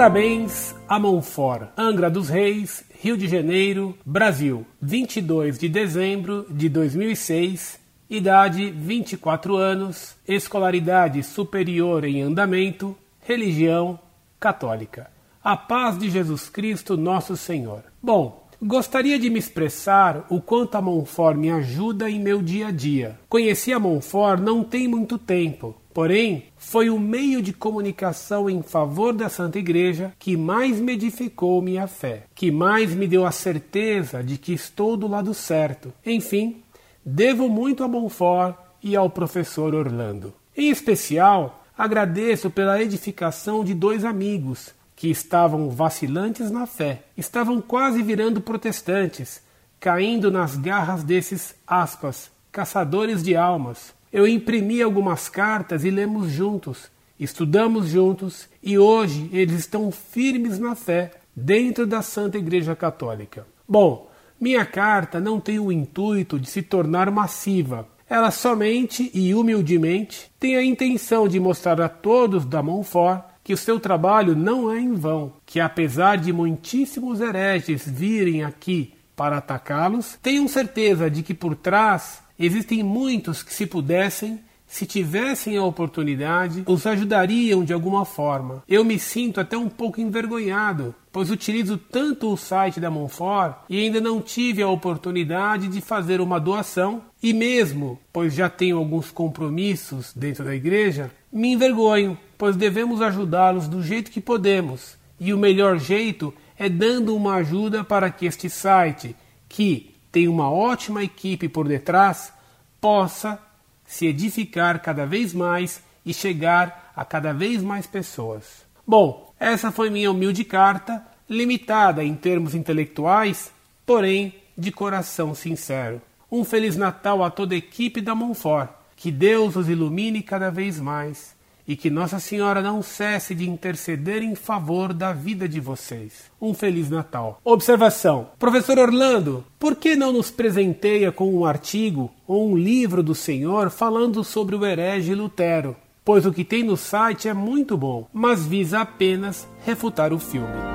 Parabéns a Monfort, Angra dos Reis, Rio de Janeiro, Brasil, 22 de dezembro de 2006, idade 24 anos, escolaridade superior em andamento, religião católica. A paz de Jesus Cristo, nosso Senhor. Bom, gostaria de me expressar o quanto a Monfort me ajuda em meu dia a dia. Conheci a Monfort não tem muito tempo, Porém, foi o meio de comunicação em favor da Santa Igreja que mais me edificou minha fé, que mais me deu a certeza de que estou do lado certo. Enfim, devo muito a Monfort e ao professor Orlando. Em especial, agradeço pela edificação de dois amigos que estavam vacilantes na fé, estavam quase virando protestantes, caindo nas garras desses aspas, caçadores de almas eu imprimi algumas cartas e lemos juntos, estudamos juntos e hoje eles estão firmes na fé dentro da Santa Igreja Católica. Bom, minha carta não tem o intuito de se tornar massiva. Ela somente e humildemente tem a intenção de mostrar a todos da Monfort que o seu trabalho não é em vão, que apesar de muitíssimos hereges virem aqui para atacá-los, tenham certeza de que por trás Existem muitos que, se pudessem, se tivessem a oportunidade, os ajudariam de alguma forma. Eu me sinto até um pouco envergonhado, pois utilizo tanto o site da Monfort e ainda não tive a oportunidade de fazer uma doação, e mesmo, pois já tenho alguns compromissos dentro da igreja, me envergonho, pois devemos ajudá-los do jeito que podemos, e o melhor jeito é dando uma ajuda para que este site, que tem uma ótima equipe por detrás, possa se edificar cada vez mais e chegar a cada vez mais pessoas. Bom, essa foi minha humilde carta, limitada em termos intelectuais, porém de coração sincero. Um Feliz Natal a toda a equipe da Monfort. Que Deus os ilumine cada vez mais e que Nossa Senhora não cesse de interceder em favor da vida de vocês. Um Feliz Natal. Observação: Professor Orlando, por que não nos presenteia com um artigo ou um livro do Senhor falando sobre o herege Lutero? Pois o que tem no site é muito bom, mas visa apenas refutar o filme.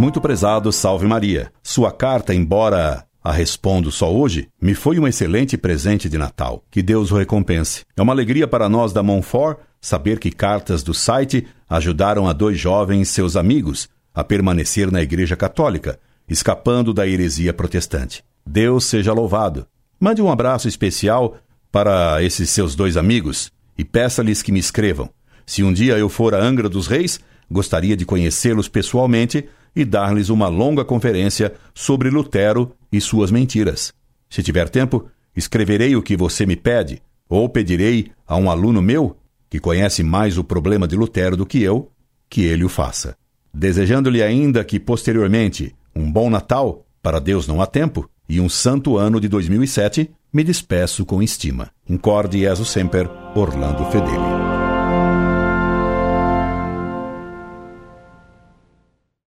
Muito prezado, salve Maria. Sua carta, embora a respondo só hoje, me foi um excelente presente de Natal. Que Deus o recompense. É uma alegria para nós da Monfort saber que cartas do site ajudaram a dois jovens, seus amigos, a permanecer na Igreja Católica, escapando da heresia protestante. Deus seja louvado. Mande um abraço especial para esses seus dois amigos e peça-lhes que me escrevam. Se um dia eu for a Angra dos Reis, gostaria de conhecê-los pessoalmente e dar-lhes uma longa conferência sobre Lutero e suas mentiras. Se tiver tempo, escreverei o que você me pede, ou pedirei a um aluno meu, que conhece mais o problema de Lutero do que eu, que ele o faça. Desejando-lhe ainda que, posteriormente, um bom Natal, para Deus não há tempo, e um santo ano de 2007, me despeço com estima. Incorde Jesus Semper, Orlando Fedeli.